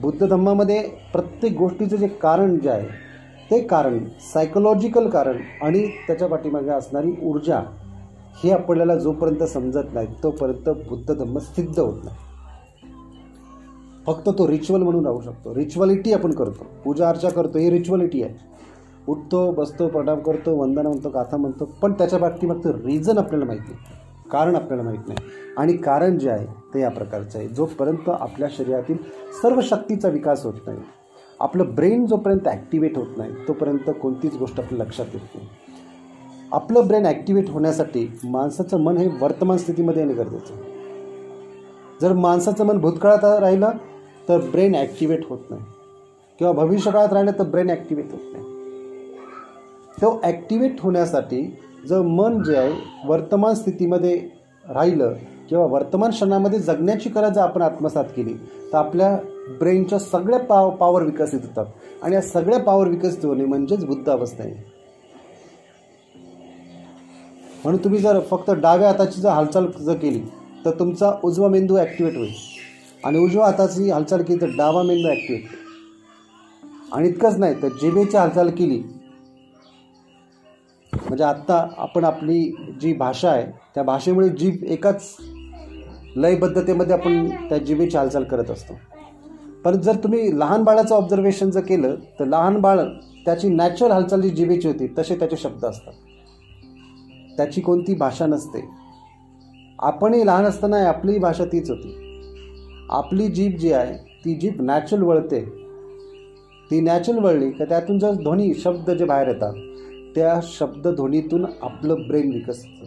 बुद्ध धम्मामध्ये प्रत्येक गोष्टीचं जे कारण जे आहे ते कारण सायकोलॉजिकल कारण आणि त्याच्या पाठीमागे असणारी ऊर्जा हे आपल्याला जोपर्यंत समजत नाही तोपर्यंत बुद्ध धम्म सिद्ध होत नाही. फक्त तो रिच्युअल म्हणून राहू शकतो. रिच्युअलिटी आपण करतो. पूजा अर्चा करतो ही रिच्युअलिटी आहे. उठतो बसतो प्रणाम करतो वंदना म्हणतो गाथा म्हणतो पण त्याच्या बाबतीमागचं रिझन आपल्याला माहिती नाही. कारण आपल्याला माहीत नाही. आणि कारण जे आहे ते या प्रकारचं आहे. जोपर्यंत आपल्या शरीरातील सर्व शक्तीचा विकास होत नाही आपलं ब्रेन जोपर्यंत ॲक्टिवेट होत नाही तोपर्यंत कोणतीच गोष्ट आपल्या लक्षात येत नाही. आपलं ब्रेन ॲक्टिवेट होण्यासाठी माणसाचं मन हे वर्तमान स्थितीमध्ये येणं गरजेचं आहे. जर माणसाचं मन भूतकाळात राहिलं तर ब्रेन ॲक्टिवेट होत नाही. किंवा भविष्यकाळात राहिलं तर ब्रेन ॲक्टिवेट होत नाही. तो ॲक्टिवेट होण्यासाठी जर मन जे आहे वर्तमान स्थितीमध्ये राहिलं किंवा वर्तमान क्षणामध्ये जगण्याची कला जर आपण आत्मसात केली तर आपल्या ब्रेनच्या सगळ्या पाव पावर विकसित होतात. आणि या सगळ्या पावर विकसित होणे म्हणजेच बुद्ध अवस्था आहे. म्हणून तुम्ही जर फक्त डाव्या हाताची जर हालचाल जर केली तर तुमचा उजवा मेंदू ॲक्टिवेट होईल. आणि उजव्या हाताची हालचाल केली तर डावा मेंदू ॲक्टिवेट होईल. आणि इतकंच नाही तर जिभेची हालचाल केली म्हणजे आत्ता आपण आपली जी भाषा आहे त्या भाषेमुळे जीभ एकाच लयबद्धतेमध्ये आपण त्या जिभेची हालचाल करत असतो. पण जर तुम्ही लहान बाळाचं ऑब्झर्वेशन जर केलं तर लहान बाळ त्याची नॅचरल हालचाल जी जिभेची होती तसे त्याचे शब्द असतात. त्याची कोणती भाषा नसते. आपणही लहान असताना आपली भाषा तीच होती. आपली जीभ जी आहे ती जीभ नॅचरल वळते. ती नॅचरल वळली का त्यातून जर ध्वनी शब्द जे बाहेर येतात त्या शब्दध्वनीतून आपलं ब्रेन विकसित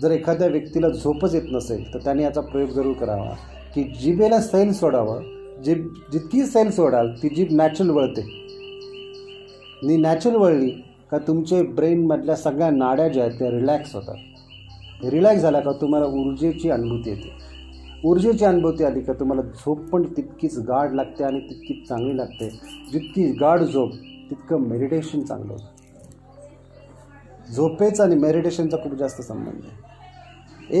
जर एखाद्या व्यक्तीला झोपच येत नसेल तर त्याने याचा प्रयोग जरूर करावा की जिबेला सैल सोडावं. जीभ जितकी सैल सोडाल ती जीभ नॅचरल वळते. नी नॅचरल वळली का तुमचे ब्रेनमधल्या सगळ्या नाड्या ज्या आहेत त्या रिलॅक्स होतात. रिलॅक्स झाल्या का तुम्हाला ऊर्जेची अनुभूती येते. ऊर्जेची अनुभूती आली का तुम्हाला झोप पण तितकीच गाढ लागते आणि तितकीच चांगली लागते. जितकी गाढ झोप तितकं मेडिटेशन चांगलं होतं. झोपेचा आणि मेडिटेशनचा खूप जास्त संबंध आहे.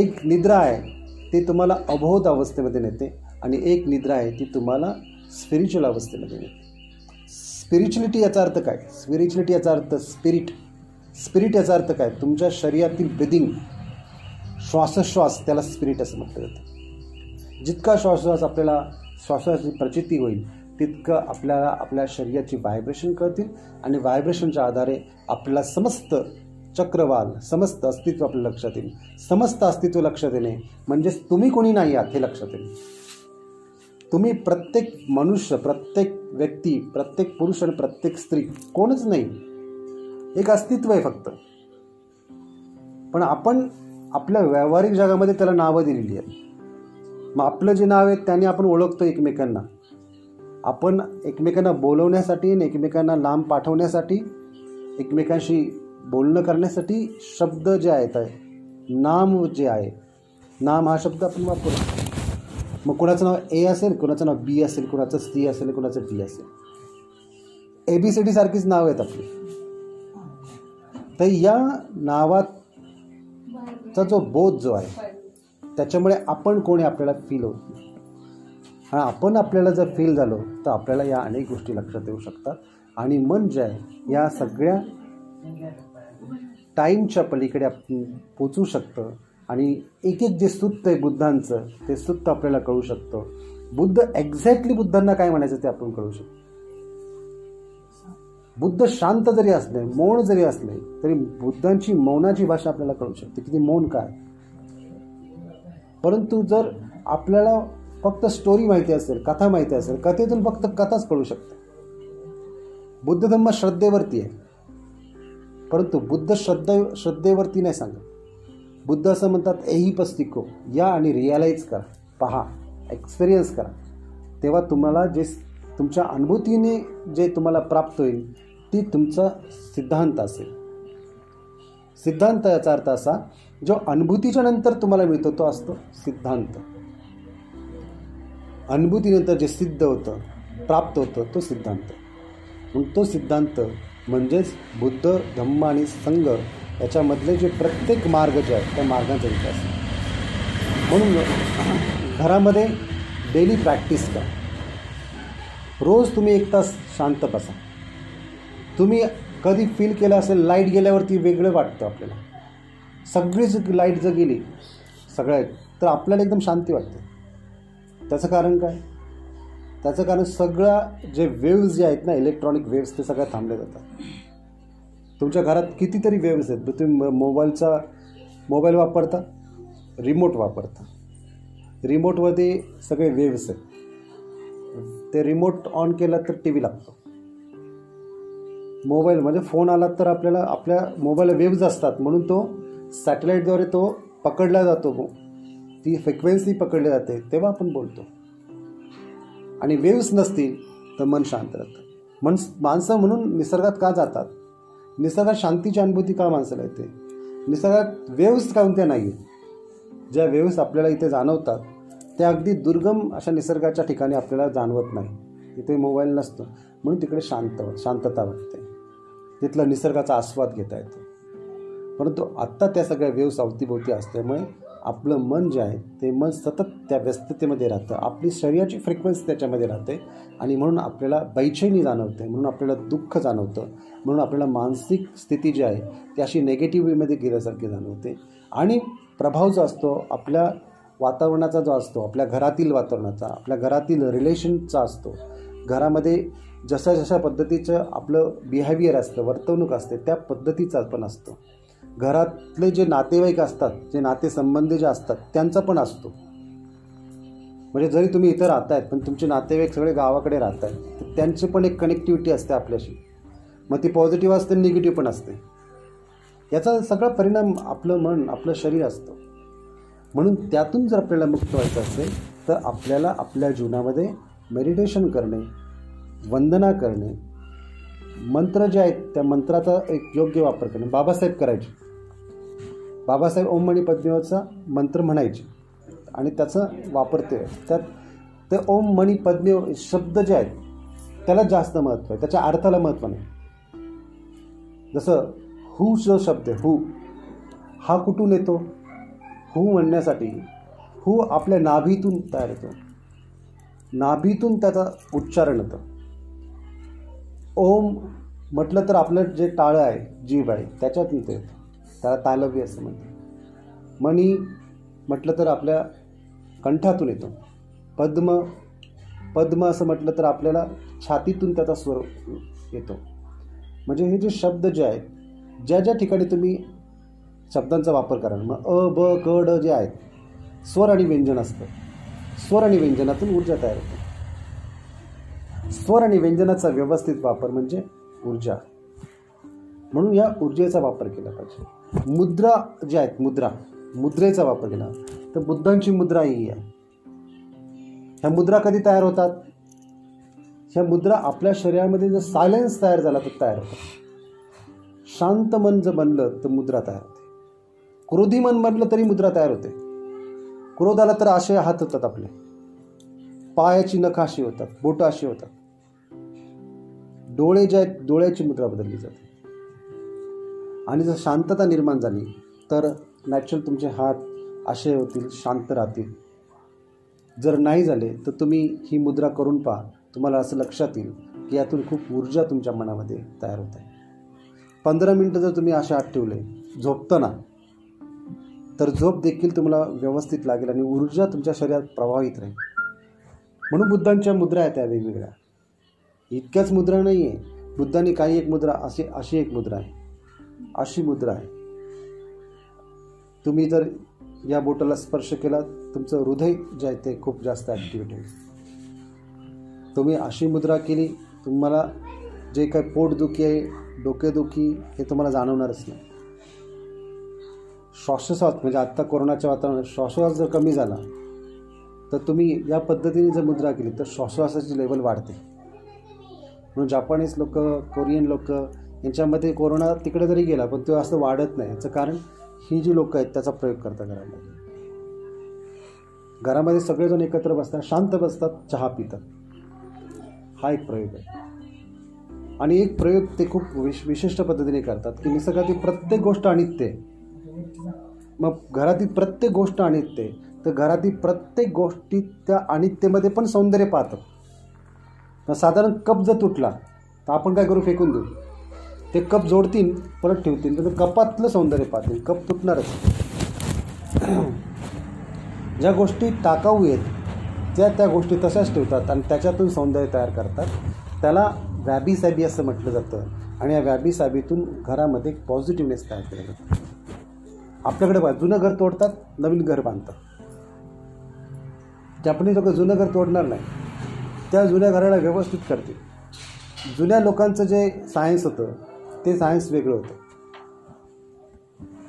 एक निद्रा आहे ती तुम्हाला अबोध अवस्थेमध्ये नेते आणि एक निद्रा आहे ती तुम्हाला स्पिरिच्युअल अवस्थेमध्ये नेते. स्पिरिच्युलिटी याचा अर्थ काय? स्पिरिच्युलिटी याचा अर्थ स्पिरिट स्पिरिट याचा अर्थ काय? तुमच्या शरीरातील ब्रिदिंग श्वासोश्वास त्याला स्पिरिट असं म्हटलं जातं. जितका श्वासोश्वास आपल्याला श्वासाची प्रचिती होईल तितकं आपल्याला आपल्या शरीराची व्हायब्रेशन कळतील आणि व्हायब्रेशनच्या आधारे आपल्याला समस्त चक्रवाल समस्त अस्तित्व आपल्या लक्षात येईल. समस्त अस्तित्व लक्षात येणे म्हणजेच तुम्ही कोणी नाही आहात हे लक्षात येईल. तुम्ही प्रत्येक मनुष्य प्रत्येक व्यक्ती प्रत्येक पुरुष आणि प्रत्येक स्त्री कोणच नाही. एक अस्तित्व आहे फक्त. पण आपण आपल्या व्यावहारिक जगामध्ये त्याला नावं दिलेली आहेत. मग आपलं जे नाव आहे त्याने आपण ओळखतो एकमेकांना. आपण एकमेकांना बोलवण्यासाठी आणि एकमेकांना लांब पाठवण्यासाठी एकमेकांशी बोलणं करण्यासाठी शब्द जे आहेत नाम जे आहे नाम हा शब्द आपण वापरतो मग कुणाचं नाव ए असेल कुणाचं नाव बी असेल कुणाचं सी असेल कुणाचं डी असेल. ए बी सी डी सारखीच नाव आहेत आपली. तर या नावाचा जो बोध जो आहे त्याच्यामुळे आपण कोणी आपल्याला फील होत नाही. आणि आपण आपल्याला जर फील झालो तर आपल्याला या अनेक गोष्टी लक्षात येऊ शकतात. आणि मन जे आहे या सगळ्या टाईमच्या पलीकडे आपण पोचू शकतं. आणि एक एक जे सुत्त आहे बुद्धांचं ते सुत्त आपल्याला कळू शकतं. बुद्ध एक्झॅक्टली बुद्धांना काय म्हणायचं ते आपण कळू शकतो. बुद्ध शांत जरी असले मौन जरी असले तरी बुद्धांची मौनाची भाषा आपल्याला कळू शकते. की मौन काय? परंतु जर आपल्याला फक्त स्टोरी माहिती असेल कथा माहिती असेल कथेतून फक्त कथाच कळू शकते. बुद्ध धम्म श्रद्धेवरती आहे. परंतु बुद्ध श्रद्धे श्रद्धेवरती नाही सांगत. बुद्ध असं म्हणतात एही पस्तिको या आणि रिअलाईज करा पहा एक्सपिरियन्स करा. तेव्हा तुम्हाला जे तुमच्या अनुभूतीने जे तुम्हाला प्राप्त होईल ती तुमचा सिद्धांत असेल. सिद्धांत याचा अर्थ असा जो अनुभूतीच्या नंतर तुम्हाला मिळतो तो असतो सिद्धांत. अनुभूतीनंतर जे सिद्ध होतं प्राप्त होतं तो सिद्धांत. मग तो सिद्धांत म्हणजेच बुद्ध धम्म आणि संघ याच्यामधले जे प्रत्येक मार्ग जे आहेत त्या मार्गांचा विकास. म्हणून घरामध्ये डेली प्रॅक्टिस करा. रोज तुम्ही एक तास शांत बसा. तुम्ही कधी फील केलं असेल लाइट गेल्यावरती वेगळं वाटतं आपल्याला. सगळीच लाइट जर गेली सगळ्या तर आपल्याला एकदम शांती वाटते. त्याचं कारण काय? त्याचं कारण सगळ्या जे वेव्ज जे आहेत ना इलेक्ट्रॉनिक वेव्स ते सगळ्या थांबले जातात. तुमच्या घरात कितीतरी वेव्स आहेत? तुम्ही मोबाईलचा मोबाईल वापरता? रिमोट वापरता. रिमोटमध्ये सगळे वेव्स आहेत. ते रिमोट ऑन केलं तर टी व्ही लागतो. मोबाईल म्हणजे फोन आला तर आपल्याला आपल्या मोबाईलला वेव्ज असतात. म्हणून तो सॅटेलाईटद्वारे तो पकडला जातो. ती फ्रिक्वेन्सी पकडली जाते. तेव्हा आपण बोलतो. आणि वेव्स नसतील तर मन शांत राहतं. मन माणसं म्हणून निसर्गात का जातात? निसर्गात शांतीची अनुभूती का माणसाला येते? निसर्गात वेव्स कोणत्या नाही ज्या वेव्स आपल्याला इथे जाणवतात त्या अगदी दुर्गम अशा निसर्गाच्या ठिकाणी आपल्याला जाणवत नाही इथे मोबाईल नसतो. म्हणून तिकडे शांत शांतता वाटते. तिथला निसर्गाचा आस्वाद घेता येतो. परंतु आत्ता त्या सगळ्या वेव्स अवतीभोवती असल्यामुळे आपलं मन जे आहे ते मन सतत त्या व्यस्ततेमध्ये राहतं. आपली शरीराची फ्रिक्वेन्सी त्याच्यामध्ये राहते. आणि म्हणून आपल्याला बैचैनी जाणवते म्हणून आपल्याला दुःख जाणवतं. म्हणून आपल्याला मानसिक स्थिती जी आहे ती अशी नेगेटिव्हमध्ये गेल्यासारखी जाणवते. आणि प्रभाव जो असतो आपल्या वातावरणाचा जो असतो आपल्या घरातील वातावरणाचा आपल्या घरातील रिलेशनचा असतो. घरामध्ये जशा जशा पद्धतीचं आपलं बिहेवियर असतं वर्तवणूक असते त्या पद्धतीचा पण असतो. घरातले जे नातेवाईक असतात जे नातेसंबंधी जे असतात त्यांचा पण असतो. म्हणजे जरी तुम्ही इथं राहतायत पण तुमचे नातेवाईक सगळे गावाकडे राहत आहेत तर त्यांची पण एक कनेक्टिव्हिटी असते आपल्याशी. मग ती पॉझिटिव्ह असते निगेटिव्ह पण असते. याचा सगळा परिणाम आपलं मन आपलं शरीर असतं. म्हणून त्यातून जर आपल्याला मुक्त व्हायचं असेल तर आपल्याला आपल्या जीवनामध्ये मेडिटेशन करणे वंदना करणे मंत्र जे आहेत त्या मंत्राचा एक योग्य वापर करणे. बाबासाहेब करायचे. बाबासाहेब ओम मणी पद्मेवचा मंत्र म्हणायचे. आणि त्याचा वापर ते त्यात ते ओम मणी पद्मेव शब्द जे आहेत त्याला जास्त महत्त्व आहे. त्याच्या अर्थाला महत्त्व नाही. जसं हू जो शब्द आहे हू. हा कुठून येतो? हू म्हणण्यासाठी. हू आपल्या नाभीतून तयार होतो. नाभीतून त्याचा उच्चारण होतं. ओम म्हटलं तर आपलं जे टाळं आहे जीव आहे त्याच्यातून ते येतं. त्याला तालवी असं म्हणतात. मणी म्हटलं तर आपल्या कंठातून येतो. पद्म पद्म असं म्हटलं तर आपल्याला छातीतून त्याचा स्वर येतो. म्हणजे हे जे शब्द जे आहेत ज्या ज्या ठिकाणी तुम्ही शब्दांचा वापर कराल मग अ ब क ड जे आहेत स्वर आणि व्यंजन असतं. स्वर आणि व्यंजनातून ऊर्जा तयार होते. स्वर आणि व्यंजनाचा व्यवस्थित वापर म्हणजे ऊर्जा. म्हणून या ऊर्जेचा वापर केला पाहिजे. मुद्रा ज्या आहेत मुद्रा मुद्रेचा वापर केला. तर बुद्धांची मुद्रा ही आहे. ह्या मुद्रा कधी तयार होतात? ह्या मुद्रा आपल्या शरीरामध्ये जर सायलेन्स तयार झाला तर तयार होतात. शांत मन जर बनलं तर मुद्रा तयार होते. क्रोधी मन बनलं तरी मुद्रा तयार होते. क्रोध आला तर असे हात होतात आपले. पायाची नखाशी होतात बोट अशी होतात. डोळे जे आहेत डोळ्याची मुद्रा बदलली जाते. आणि जर शांतता निर्माण झाली तर नॅचरल तुमचे हात असे होतील शांत राहतील. जर नाही झाले तर तुम्ही ही मुद्रा करून पहा. तुम्हाला असं लक्षात येईल की यातून खूप ऊर्जा तुमच्या मनामध्ये तयार होत आहे. पंधरा मिनटं जर तुम्ही अशा आत ठेवले झोपताना तर झोप देखील तुम्हाला व्यवस्थित लागेल आणि ऊर्जा तुमच्या शरीरात प्रभावित राहील. म्हणून बुद्धांच्या मुद्रा आहेत त्या वेगवेगळ्या. इतक्याच मुद्रा नाही आहे बुद्धांनी काही एक मुद्रा अशी अशी एक मुद्रा आहे. अशी मुद्रा आहे. तुम्ही जर या बोटाला स्पर्श केला तुमचं हृदय जे आहे ते खूप जास्त ॲक्टिव्हेट होईल. तुम्ही अशी मुद्रा केली तुम्हाला जे काही पोटदुखी आहे डोकेदुखी हे तुम्हाला जाणवणारच नाही. श्वासोश्वास म्हणजे आत्ता कोरोनाच्या वातावरणात श्वासोश्वास जर कमी झाला तर तुम्ही या पद्धतीने जर मुद्रा केली तर श्वासोश्वासाची लेवल वाढते. म्हणून जापानीज लोक कोरियन लोक यांच्यामध्ये कोरोना तिकडे जरी गेला पण तो असं वाढत नाही. याचं कारण ही जी लोकं आहेत त्याचा प्रयोग करतात घरामध्ये. घरामध्ये सगळेजण एकत्र बसतात शांत बसतात चहा पितात. हा एक प्रयोग आहे. आणि एक प्रयोग ते खूप विश विशिष्ट पद्धतीने करतात की निसर्गातील प्रत्येक गोष्ट अनित्य मग घरातील प्रत्येक गोष्ट अनित्य ते तर घरातील प्रत्येक गोष्टी त्या अनित्यमध्ये पण सौंदर्य पाहतात. मग साधारण कप जर तुटला तर आपण काय करू फेकून देऊ. ते कप जोडतील परत ठेवतील. तर कपातलं सौंदर्य पाहतील. कप तुटणारच. ज्या गोष्टी टाकाऊ आहेत त्या त्या गोष्टी तशाच ठेवतात आणि त्याच्यातून सौंदर्य तयार करतात. त्याला व्याबी सॅबी असं म्हटलं जातं. आणि या व्याबी साबीतून घरामध्ये पॉझिटिव्हनेस तयार केलं जातं. आपल्याकडे बघा जुनं घर तोडतात नवीन घर बांधतात. जापनीज लोक जुनं घर तोडणार नाही. त्या जुन्या घराला व्यवस्थित करते. जुन्या लोकांचं जे सायन्स होतं ते सायन्स वेगळं होतं.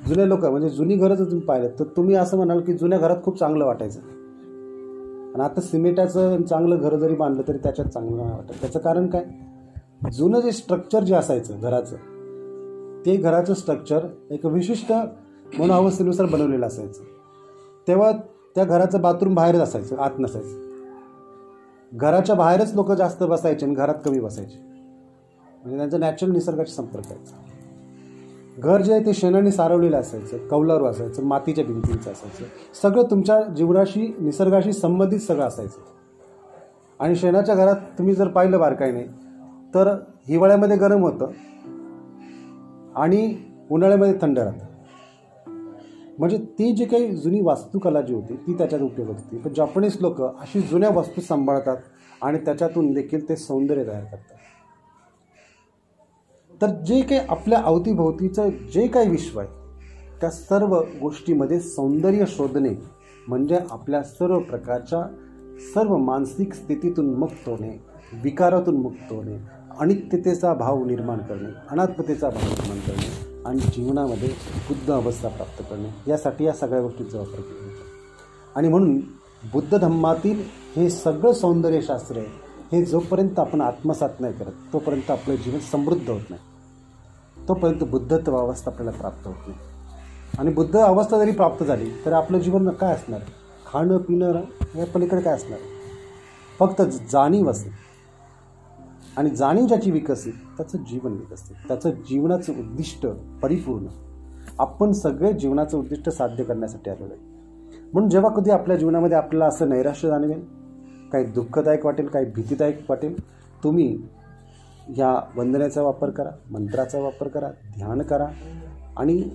जुन्या लोक म्हणजे जुनी घरं जर तुम्ही पाहिलं तर तुम्ही असं म्हणाल की जुन्या घरात खूप चांगलं वाटायचं. आणि आता सिमेंटाचं चांगलं घर जरी बांधलं तरी त्याच्यात चांगलं नाही वाटत. त्याचं कारण काय? जुनं जे स्ट्रक्चर जे असायचं घराचं ते घराचं स्ट्रक्चर एक विशिष्ट मनोअवस्थेनुसार बनवलेलं असायचं. तेव्हा त्या घराचं बाथरूम बाहेरच असायचं आत नसायचं. घराच्या बाहेरच लोक जास्त बसायचे आणि घरात कमी बसायचे. म्हणजे त्यांचा नॅचरल निसर्गाशी संपर्क यायचा घर जे आहे ते शेणाने सारवलेलं असायचं कौलारू असायचं मातीच्या भिंतींचं असायचं. सगळं तुमच्या जीवनाशी निसर्गाशी संबंधित सगळं असायचं. आणि शेणाच्या घरात तुम्ही जर पाहिलं बारकाईने तर हिवाळ्यामध्ये गरम होतं आणि उन्हाळ्यामध्ये थंड राहतं. म्हणजे ती जी काही जुनी वास्तुकला जी होती ती त्याच्यात उपयोग होती. पण जपानीज लोक अशी जुन्या वस्तू सांभाळतात आणि त्याच्यातून देखील ते सौंदर्य तयार करतात. तर जे काही आपल्या अवतीभोवतीचं जे काही विश्व आहे त्या सर्व गोष्टीमध्ये सौंदर्य शोधणे म्हणजे आपल्या सर्व प्रकारच्या सर्व मानसिक स्थितीतून मुक्त होणे विकारातून मुक्त होणे अनित्यतेचा भाव निर्माण करणे अनात्मतेचा भाव निर्माण करणे. आणि जीवनामध्ये बुद्ध अवस्था प्राप्त करणे यासाठी या सगळ्या गोष्टींचा वापर केला जातो. आणि म्हणून बुद्ध धम्मातील हे सगळं सौंदर्यशास्त्र आहे हे जोपर्यंत आपण आत्मसात नाही करत तोपर्यंत आपलं जीवन समृद्ध होत नाही. तोपर्यंत बुद्धत्व अवस्था आपल्याला प्राप्त होत नाही. आणि बुद्ध अवस्था जरी प्राप्त झाली तर आपलं जीवन काय असणार? खाणं पिणं या पलीकडे काय असणार? फक्त जाणीव असेल आणि जाणीव ज्याची विकसित त्याचं जीवन विकसित. त्याचं जीवनाचं उद्दिष्ट परिपूर्ण. आपण सगळे जीवनाचं उद्दिष्ट साध्य करण्यासाठी आलेलो आहे. म्हणून जेव्हा कधी आपल्या जीवनामध्ये आपल्याला असं नैराश्य जाणवेल काही दुःखदायक वाटेल काही भीतीदायक वाटेल तुम्ही ह्या वंदनेचा वापर करा मंत्राचा वापर करा ध्यान करा आणि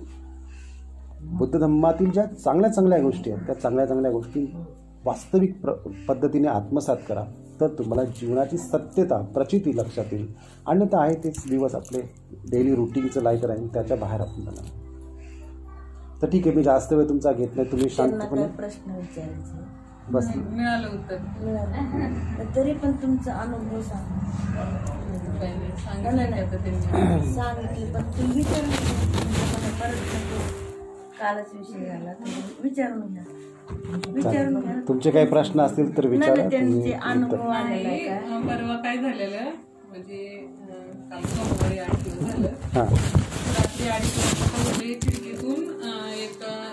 बुद्ध धम्मातील ज्या चांगल्या चांगल्या गोष्टी आहेत त्या चांगल्या चांगल्या गोष्टी वास्तविक प्र पद्धतीने आत्मसात करा. तर तुम्हाला जीवनाची सत्यता प्रचिती लक्षात येईल. अन्यथा आहे तेच दिवस आपले डेली रुटीनचं लाईफ राहील त्याच्या बाहेर आपण जाणार तर ठीक आहे मी जास्त वेळ तुमचा घेत नाही तुम्ही शांतपणे प्रश्न विचारायचे? बस. मिळालं उत्तर. तर पण तुमचा अनुभव सांगा. सांगितलं पण तुम्ही विचारून. कालच विषय झाला विचारून घ्या. विचारून घ्या. तुमचे काही प्रश्न असतील तर नाही, विचारा. नाही, त्यांचे तुम्ही अनुभव आलेला आहे नाही, का अं, परवा काय झालेलं म्हणजे अं, काल सोमवारी आठ दिवस झालं. हां. रात्री अडीच वाजता खिडकीतून अं, एक अं,